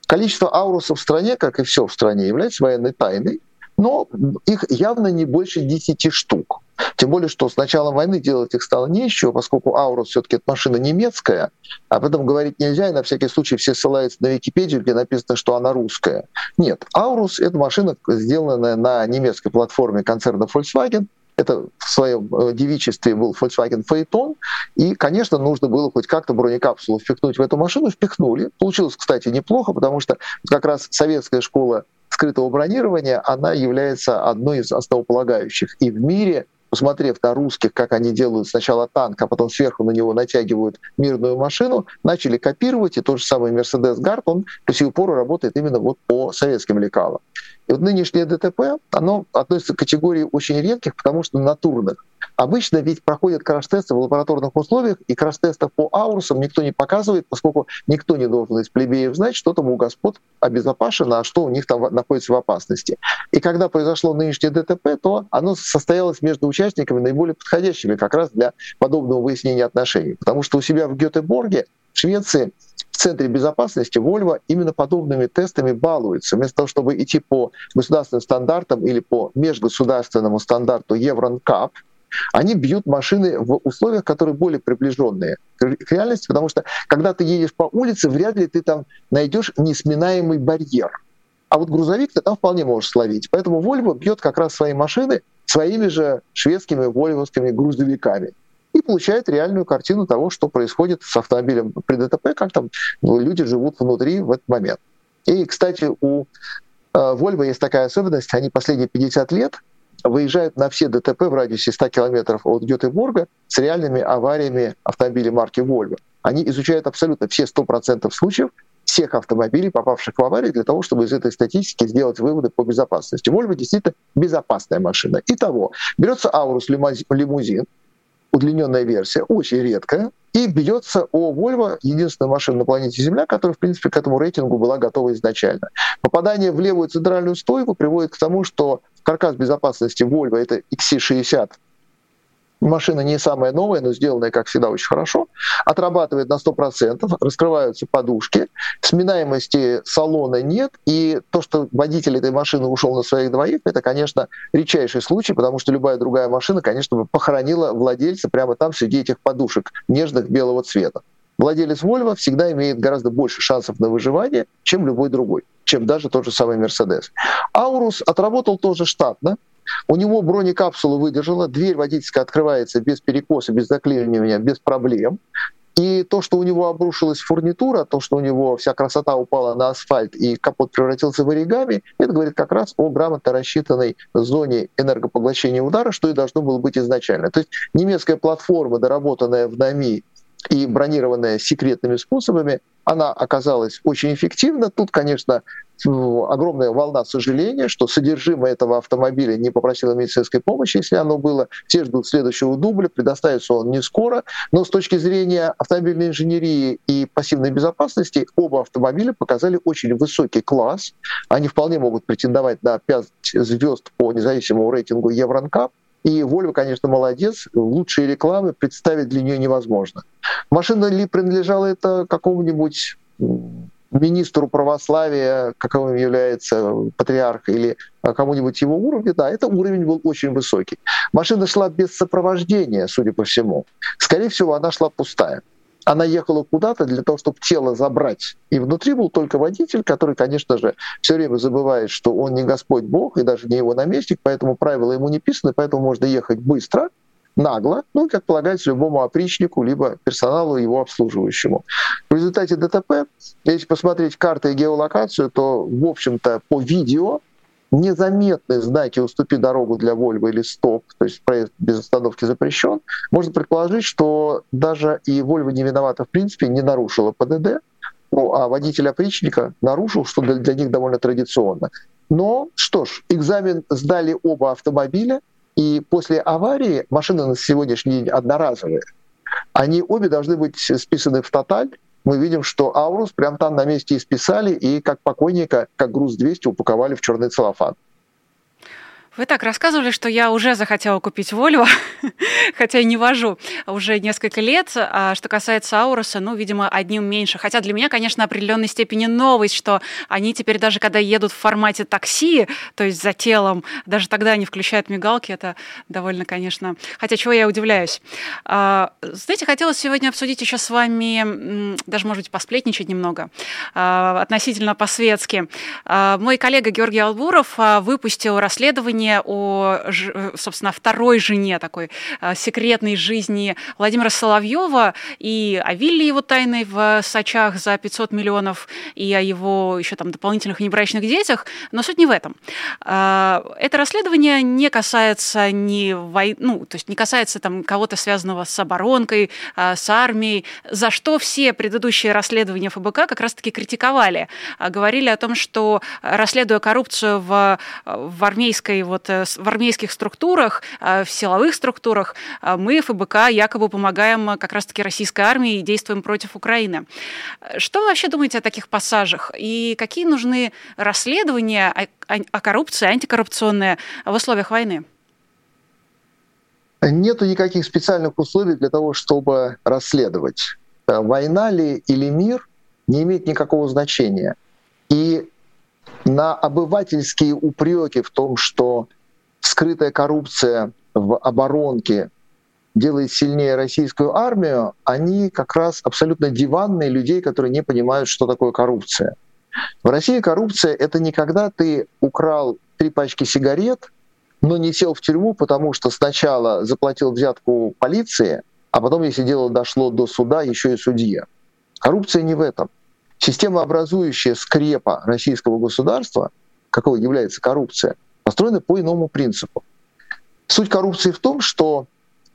Количество аурусов в стране, как и все в стране, является военной тайной, но их явно не больше 10 штук. Тем более, что с началом войны делать их стало нечего, поскольку Аурус все-таки это машина немецкая, об этом говорить нельзя, и на всякий случай все ссылаются на Википедию, где написано, что она русская. Нет, Аурус — это машина, сделанная на немецкой платформе концерна Volkswagen, это в своем э, девичестве был Volkswagen Phaeton, и, конечно, нужно было хоть как-то бронекапсулу впихнуть в эту машину, впихнули. Получилось, кстати, неплохо, потому что как раз советская школа скрытого бронирования, она является одной из основополагающих. И в мире посмотрев на русских, как они делают сначала танк, а потом сверху на него натягивают мирную машину, начали копировать, и тот же самый Mercedes Guard, он по сию пору работает именно вот по советским лекалам. И вот нынешнее ДТП, оно относится к категории очень редких, потому что натурных. Обычно ведь проходят краш-тесты в лабораторных условиях, и краш-тестов по аурусам никто не показывает, поскольку никто не должен из плебеев знать, что там у господ обезопасено, а что у них там находится в опасности. И когда произошло нынешнее ДТП, то оно состоялось между участниками наиболее подходящими как раз для подобного выяснения отношений. Потому что у себя в Гетеборге, в Швеции, в Центре безопасности Volvo именно подобными тестами балуется. Вместо того, чтобы идти по государственным стандартам или по межгосударственному стандарту Евронкап, они бьют машины в условиях, которые более приближенные к реальности, потому что когда ты едешь по улице, вряд ли ты там найдешь несминаемый барьер. А вот грузовик ты там вполне можешь словить. Поэтому Volvo бьет как раз свои машины своими же шведскими вольвовскими грузовиками и получает реальную картину того, что происходит с автомобилем при ДТП, как там люди живут внутри в этот момент. И, кстати, у э, Volvo есть такая особенность, они последние 50 лет выезжают на все ДТП в радиусе 100 километров от Гетеборга с реальными авариями автомобилей марки Volvo. Они изучают абсолютно все 100% случаев всех автомобилей, попавших в аварию, для того, чтобы из этой статистики сделать выводы по безопасности. Volvo действительно безопасная машина. Итого, берется Аурус лимузин, удлиненная версия, очень редкая, и бьется о Volvo, единственная машина на планете Земля, которая, в принципе, к этому рейтингу была готова изначально. Попадание в левую центральную стойку приводит к тому, что каркас безопасности Volvo — это XC60 машина не самая новая, но сделанная, как всегда, очень хорошо, отрабатывает на 100%, раскрываются подушки, сминаемости салона нет, и то, что водитель этой машины ушел на своих двоих, это, конечно, редчайший случай, потому что любая другая машина, конечно, бы похоронила владельца прямо там среди этих подушек нежных белого цвета. Владелец Volvo всегда имеет гораздо больше шансов на выживание, чем любой другой, чем даже тот же самый Mercedes. Аурус отработал тоже штатно, у него бронекапсула выдержала, дверь водительская открывается без перекоса, без заклинивания, без проблем. И то, что у него обрушилась фурнитура, то, что у него вся красота упала на асфальт и капот превратился в оригами, это говорит как раз о грамотно рассчитанной зоне энергопоглощения удара, что и должно было быть изначально. То есть немецкая платформа, доработанная в НАМИ и бронированная секретными способами, она оказалась очень эффективна. Тут, конечно, огромная волна сожаления, что содержимое этого автомобиля не попросило медицинской помощи, если оно было. Все ждут следующего дубля, предоставится он не скоро. Но с точки зрения автомобильной инженерии и пассивной безопасности оба автомобиля показали очень высокий класс. Они вполне могут претендовать на 5 звезд по независимому рейтингу Евронкап. И Volvo, конечно, молодец. Лучшие рекламы представить для нее невозможно. Машина ли принадлежала это какому-нибудь министру православия, каковым является патриарх, или кому-нибудь его уровня, да, это уровень был очень высокий. Машина шла без сопровождения, судя по всему. Скорее всего, она шла пустая. Она ехала куда-то для того, чтобы тело забрать. И внутри был только водитель, который, конечно же, все время забывает, что он не Господь Бог и даже не его наместник, поэтому правила ему не писаны, поэтому можно ехать быстро, нагло, ну, как полагается любому опричнику, либо персоналу его обслуживающему. В результате ДТП, если посмотреть карты и геолокацию, то, в общем-то, по видео незаметные знаки «уступи дорогу для Вольво» или «стоп», то есть проезд без остановки запрещен, можно предположить, что даже и Вольво не виновата в принципе, не нарушила ПДД, ну, а водитель опричника нарушил, что для, для них довольно традиционно. Но что ж, экзамен сдали оба автомобиля, и после аварии машины на сегодняшний день одноразовые. Они обе должны быть списаны в тоталь, мы видим, что Аурус прям там на месте и списали, и как покойника, как груз 200 упаковали в черный целлофан. Вы так рассказывали, что я уже захотела купить Volvo, хотя и не вожу уже несколько лет. А что касается Ауруса, ну, видимо, одним меньше. Хотя для меня, конечно, определенной степени новость, что они теперь даже когда едут в формате такси, то есть за телом, даже тогда они включают мигалки, это довольно, конечно... Хотя чего я удивляюсь. А, знаете, хотела сегодня обсудить еще с вами, даже, может быть, посплетничать немного, а, относительно по-светски. Мой коллега Георгий Албуров выпустил расследование расследование о, собственно, второй жене такой э, секретной жизни Владимира Соловьева и о вилле его тайной в Сочах за 500 миллионов и о его еще там дополнительных внебрачных детях. Но суть не в этом. Э, это расследование не касается ни вой... ну, то есть не касается там кого-то связанного с оборонкой, э, с армией, за что все предыдущие расследования ФБК как раз-таки критиковали. Говорили о том, что расследуя коррупцию в, в армейской вот э, в армейских структурах, э, в силовых структурах э, мы, ФБК, якобы помогаем как раз-таки российской армии и действуем против Украины. Что вы вообще думаете о таких пассажах? И какие нужны расследования о коррупции, антикоррупционные в условиях войны? Нету никаких специальных условий для того, чтобы расследовать. Война ли или мир не имеет никакого значения. И на обывательские упреки в том, что скрытая коррупция в оборонке делает сильнее российскую армию, они как раз абсолютно диванные людей, которые не понимают, что такое коррупция. В России коррупция — это не когда ты украл три пачки сигарет, но не сел в тюрьму, потому что сначала заплатил взятку полиции, а потом, если дело дошло до суда, еще и судья. Коррупция не в этом. Системообразующая скрепа российского государства, какой является коррупция, построена по иному принципу. Суть коррупции в том, что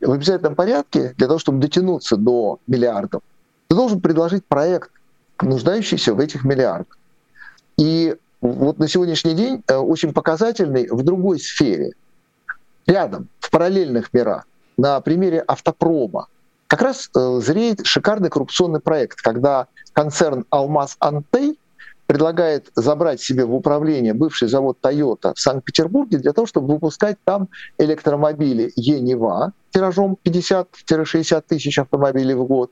в обязательном порядке для того, чтобы дотянуться до миллиардов, ты должен предложить проект, нуждающийся в этих миллиардах. И вот на сегодняшний день э, очень показательный в другой сфере, рядом, в параллельных мирах, на примере автопрома, как раз э, зреет шикарный коррупционный проект, когда концерн «Алмаз Антей» предлагает забрать себе в управление бывший завод Toyota в Санкт-Петербурге для того, чтобы выпускать там электромобили Енива тиражом 50-60 тысяч автомобилей в год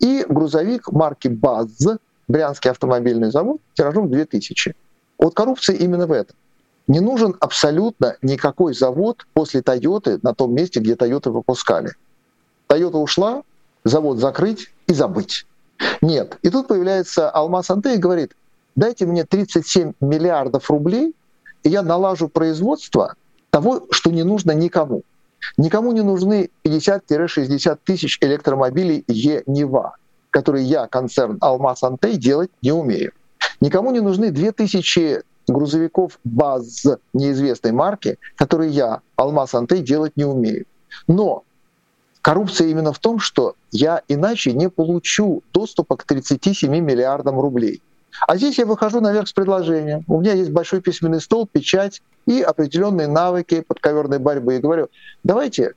и грузовик марки БАЗ, Брянский автомобильный завод, тиражом 2000. Вот коррупция именно в этом. Не нужен абсолютно никакой завод после Тойоты на том месте, где Тойоты выпускали. Тойота ушла, завод закрыть и забыть. Нет. И тут появляется Алмаз Анте и говорит, дайте мне 37 миллиардов рублей, и я налажу производство того, что не нужно никому. Никому не нужны 50-60 тысяч электромобилей Е-Нева, которые я, концерн Алмаз Антей, делать не умею. Никому не нужны 2000 грузовиков БАЗ неизвестной марки, которые я, Алмаз Антей, делать не умею. Но Коррупция именно в том, что я иначе не получу доступа к 37 миллиардам рублей. А здесь я выхожу наверх с предложением. У меня есть большой письменный стол, печать и определенные навыки подковерной борьбы. И говорю, давайте,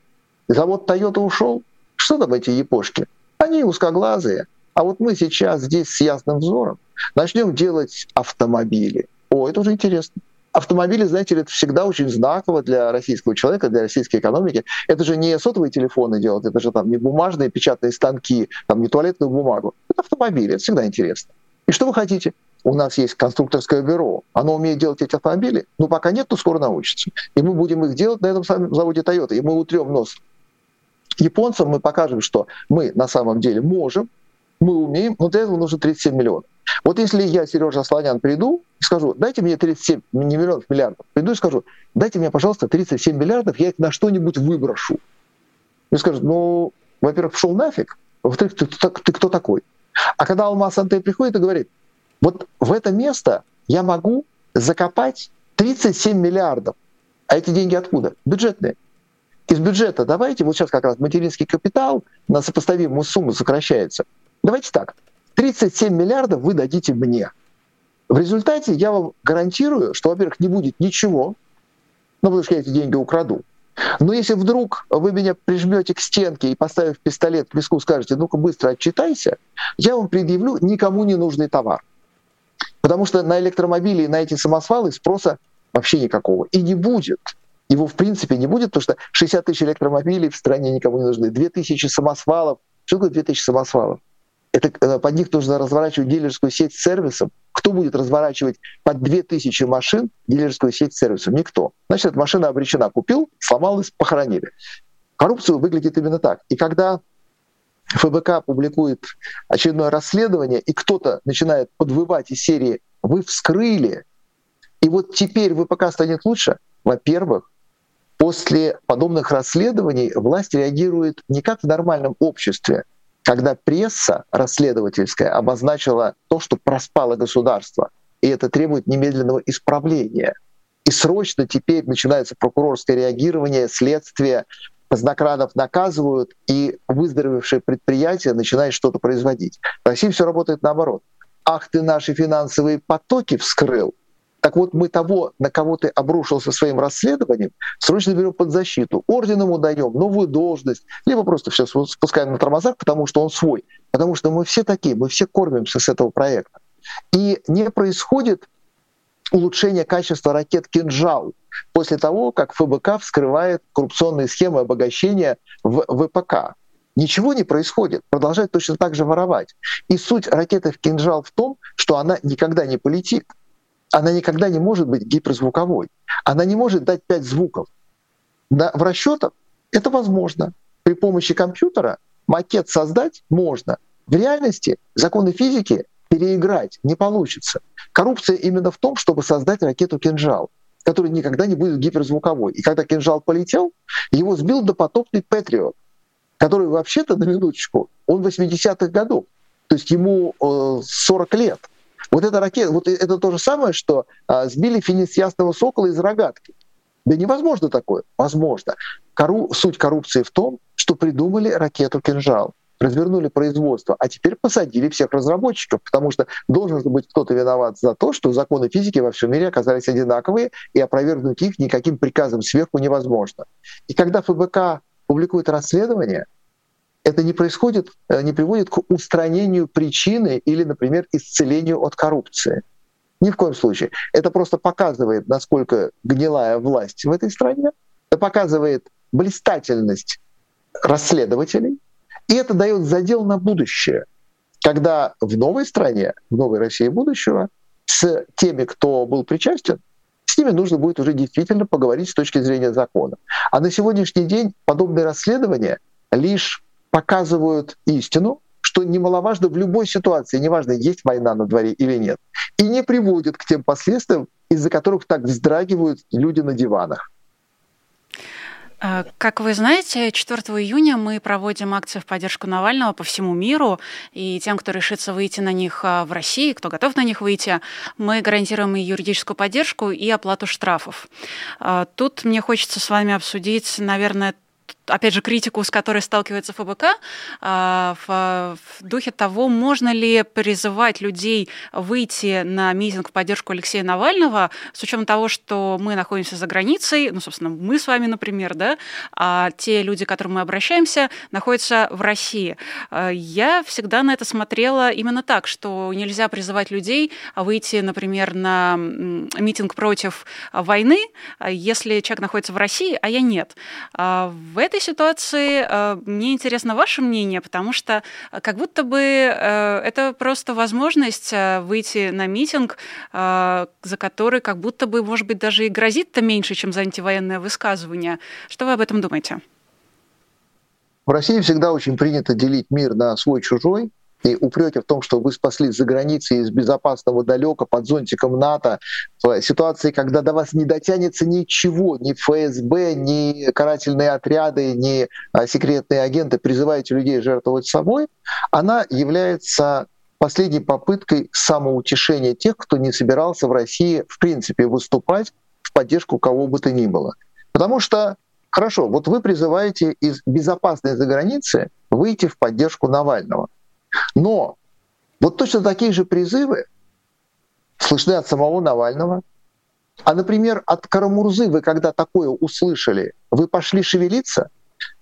завод Toyota ушел, что там эти япошки? Они узкоглазые. А вот мы сейчас здесь с ясным взором начнем делать автомобили. О, это уже интересно автомобили, знаете это всегда очень знаково для российского человека, для российской экономики. Это же не сотовые телефоны делают, это же там не бумажные печатные станки, там не туалетную бумагу. Это автомобили, это всегда интересно. И что вы хотите? У нас есть конструкторское бюро, оно умеет делать эти автомобили, но пока нет, то скоро научится. И мы будем их делать на этом самом заводе Toyota, и мы утрем нос японцам, мы покажем, что мы на самом деле можем, Мы умеем, но для этого нужно 37 миллионов. Вот если я, Сережа Слонян, приду и скажу, дайте мне 37 не миллионов, миллиардов, приду и скажу, дайте мне, пожалуйста, 37 миллиардов, я их на что-нибудь выброшу. И скажут, ну, во-первых, шел нафиг, во-вторых, ты, ты, ты кто такой? А когда Алмаз Антей приходит и говорит, вот в это место я могу закопать 37 миллиардов. А эти деньги откуда? Бюджетные. Из бюджета давайте, вот сейчас как раз материнский капитал на сопоставимую сумму сокращается. Давайте так, 37 миллиардов вы дадите мне. В результате я вам гарантирую, что, во-первых, не будет ничего, ну, потому что я эти деньги украду. Но если вдруг вы меня прижмете к стенке и, поставив пистолет к виску, скажете, ну-ка быстро отчитайся, я вам предъявлю никому не нужный товар. Потому что на электромобили и на эти самосвалы спроса вообще никакого. И не будет. Его в принципе не будет, потому что 60 тысяч электромобилей в стране никому не нужны. 2000 самосвалов. Что такое 2000 самосвалов? Это э, под них нужно разворачивать дилерскую сеть с сервисом. Кто будет разворачивать под 2000 машин дилерскую сеть с сервисом? Никто. Значит, машина обречена. Купил, сломалась, похоронили. Коррупция выглядит именно так. И когда ФБК публикует очередное расследование, и кто-то начинает подвывать из серии «Вы вскрыли!» И вот теперь ВПК станет лучше. Во-первых, после подобных расследований власть реагирует не как в нормальном обществе, когда пресса расследовательская обозначила то, что проспало государство, и это требует немедленного исправления. И срочно теперь начинается прокурорское реагирование, следствие, Познакрадов наказывают, и выздоровевшее предприятие начинает что-то производить. В России все работает наоборот. Ах, ты наши финансовые потоки вскрыл. Так вот, мы того, на кого ты обрушился своим расследованием, срочно берем под защиту. Орден ему даем, новую должность, либо просто все спускаем на тормозах, потому что он свой. Потому что мы все такие, мы все кормимся с этого проекта. И не происходит улучшение качества ракет «Кинжал» после того, как ФБК вскрывает коррупционные схемы обогащения в ВПК. Ничего не происходит, продолжает точно так же воровать. И суть ракеты в «Кинжал» в том, что она никогда не полетит. Она никогда не может быть гиперзвуковой. Она не может дать пять звуков. На, в расчетах это возможно. При помощи компьютера макет создать можно. В реальности законы физики переиграть не получится. Коррупция именно в том, чтобы создать ракету «Кинжал», которая никогда не будет гиперзвуковой. И когда «Кинжал» полетел, его сбил допотопный «Патриот», который вообще-то, на минуточку, он 80-х годов. То есть ему э, 40 лет. Вот эта ракета, вот это то же самое, что э, сбили финист ясного сокола из рогатки. Да невозможно такое. Возможно. Кору... Суть коррупции в том, что придумали ракету «Кинжал» развернули производство, а теперь посадили всех разработчиков, потому что должен быть кто-то виноват за то, что законы физики во всем мире оказались одинаковые, и опровергнуть их никаким приказом сверху невозможно. И когда ФБК публикует расследование, это не происходит, э, не приводит к устранению причины или, например, исцелению от коррупции. Ни в коем случае. Это просто показывает, насколько гнилая власть в этой стране. Это показывает блистательность расследователей, и это дает задел на будущее, когда в новой стране, в новой России будущего, с теми, кто был причастен, с ними нужно будет уже действительно поговорить с точки зрения закона. А на сегодняшний день подобные расследования лишь показывают истину, что немаловажно в любой ситуации, неважно, есть война на дворе или нет, и не приводят к тем последствиям, из-за которых так вздрагивают люди на диванах. Э, как вы знаете, 4 июня мы проводим акции в поддержку Навального по всему миру, и тем, кто решится выйти на них э, в России, кто готов на них выйти, мы гарантируем и юридическую поддержку, и оплату штрафов. Э, тут мне хочется с вами обсудить, наверное, опять же, критику, с которой сталкивается ФБК, а, в, духе того, можно ли призывать людей выйти на митинг в поддержку Алексея Навального, с учетом того, что мы находимся за границей, ну, собственно, мы с вами, например, да, а те люди, к которым мы обращаемся, находятся в России. А, я всегда на это смотрела именно так, что нельзя призывать людей выйти, например, на митинг против войны, если человек находится в России, а я нет. А, в этой ситуации э, мне интересно ваше мнение, потому что э, как будто бы э, это просто возможность выйти на митинг, за который как будто бы, может быть, даже и грозит-то меньше, чем за антивоенное высказывание. Что вы об этом думаете? В России всегда очень принято делить мир на свой-чужой. И упреки в том, что вы спаслись за границей из безопасного далека под зонтиком НАТО, в ситуации, когда до вас не дотянется ничего, ни ФСБ, ни карательные отряды, ни а, секретные агенты, призываете людей жертвовать собой, она является последней попыткой самоутешения тех, кто не собирался в России в принципе выступать в поддержку кого бы то ни было. Потому что, хорошо, вот вы призываете из безопасной заграницы выйти в поддержку Навального. Но вот точно такие же призывы слышны от самого Навального. А, например, от Карамурзы вы когда такое услышали, вы пошли шевелиться?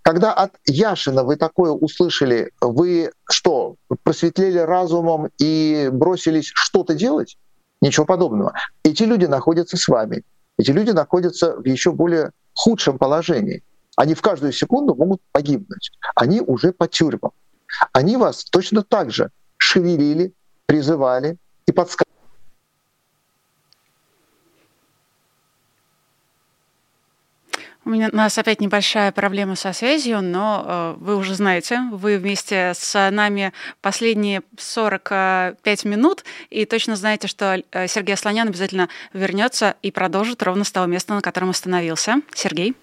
Когда от Яшина вы такое услышали, вы что, просветлели разумом и бросились что-то делать? Ничего подобного. Эти люди находятся с вами. Эти люди находятся в еще более худшем положении. Они в каждую секунду могут погибнуть. Они уже по тюрьмам. Они вас точно так же шевелили, призывали и подсказывали. У меня у нас опять небольшая проблема со связью, но э, вы уже знаете, вы вместе с нами последние 45 минут, и точно знаете, что э, Сергей Слонян обязательно вернется и продолжит ровно с того места, на котором остановился. Сергей.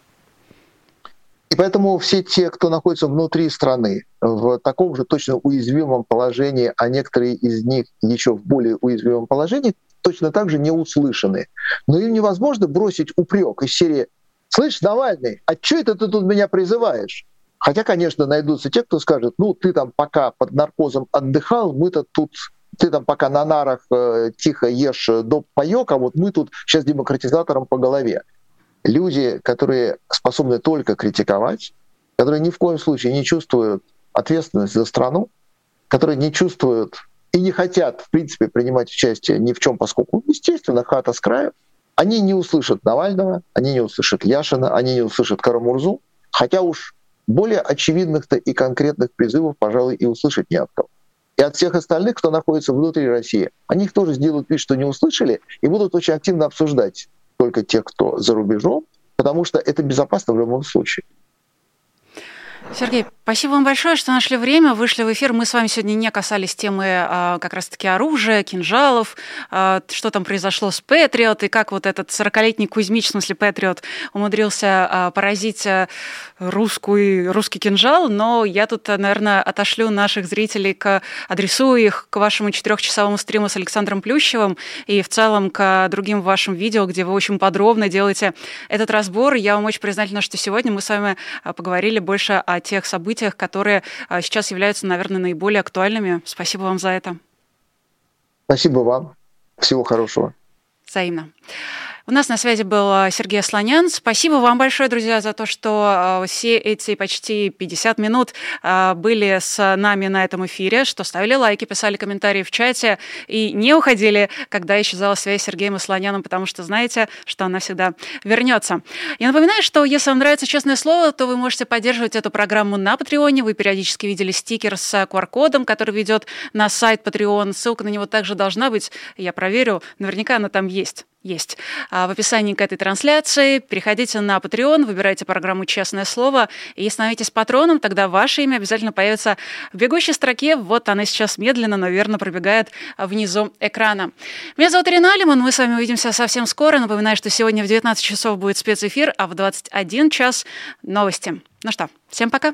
И поэтому все те, кто находится внутри страны, в таком же точно уязвимом положении, а некоторые из них еще в более уязвимом положении, точно так же не услышаны. Но им невозможно бросить упрек из серии «Слышь, Навальный, а что это ты тут меня призываешь?» Хотя, конечно, найдутся те, кто скажет, ну, ты там пока под наркозом отдыхал, мы-то тут ты там пока на нарах э, тихо ешь доп. паёк, а вот мы тут сейчас демократизатором по голове люди, которые способны только критиковать, которые ни в коем случае не чувствуют ответственность за страну, которые не чувствуют и не хотят, в принципе, принимать участие ни в чем, поскольку, естественно, хата с краю, они не услышат Навального, они не услышат Яшина, они не услышат Карамурзу, хотя уж более очевидных-то и конкретных призывов, пожалуй, и услышать не от кого. И от всех остальных, кто находится внутри России, они их тоже сделают вид, что не услышали, и будут очень активно обсуждать только тех, кто за рубежом, потому что это безопасно в любом случае. Сергей, спасибо вам большое, что нашли время, вышли в эфир. Мы с вами сегодня не касались темы а, как раз-таки оружия, кинжалов, а, что там произошло с Патриот и как вот этот 40-летний Кузьмич, в смысле Патриот, умудрился а, поразить а, русский, русский кинжал. Но я тут, наверное, отошлю наших зрителей, к, адресую их к вашему четырехчасовому стриму с Александром Плющевым и в целом к другим вашим видео, где вы очень подробно делаете этот разбор. Я вам очень признательна, что сегодня мы с вами поговорили больше о тех событиях, которые а, сейчас являются, наверное, наиболее актуальными. Спасибо вам за это. Спасибо вам. Всего хорошего. Взаимно. У нас на связи был а, Сергей Слонян. Спасибо вам большое, друзья, за то, что а, все эти почти 50 минут а, были с нами на этом эфире, что ставили лайки, писали комментарии в чате и не уходили, когда исчезала связь с Сергеем Слоняном, потому что знаете, что она всегда вернется. Я напоминаю, что если вам нравится честное слово, то вы можете поддерживать эту программу на Патреоне. Вы периодически видели стикер с QR-кодом, который ведет на сайт Patreon. Ссылка на него также должна быть. Я проверю. Наверняка она там есть есть а, в описании к этой трансляции. Переходите на Patreon, выбирайте программу «Честное слово» и становитесь патроном, тогда ваше имя обязательно появится в бегущей строке. Вот она сейчас медленно, но верно пробегает внизу экрана. Меня зовут Ирина Алиман, мы с вами увидимся совсем скоро. Напоминаю, что сегодня в 19 часов будет спецэфир, а в 21 час новости. Ну что, всем пока!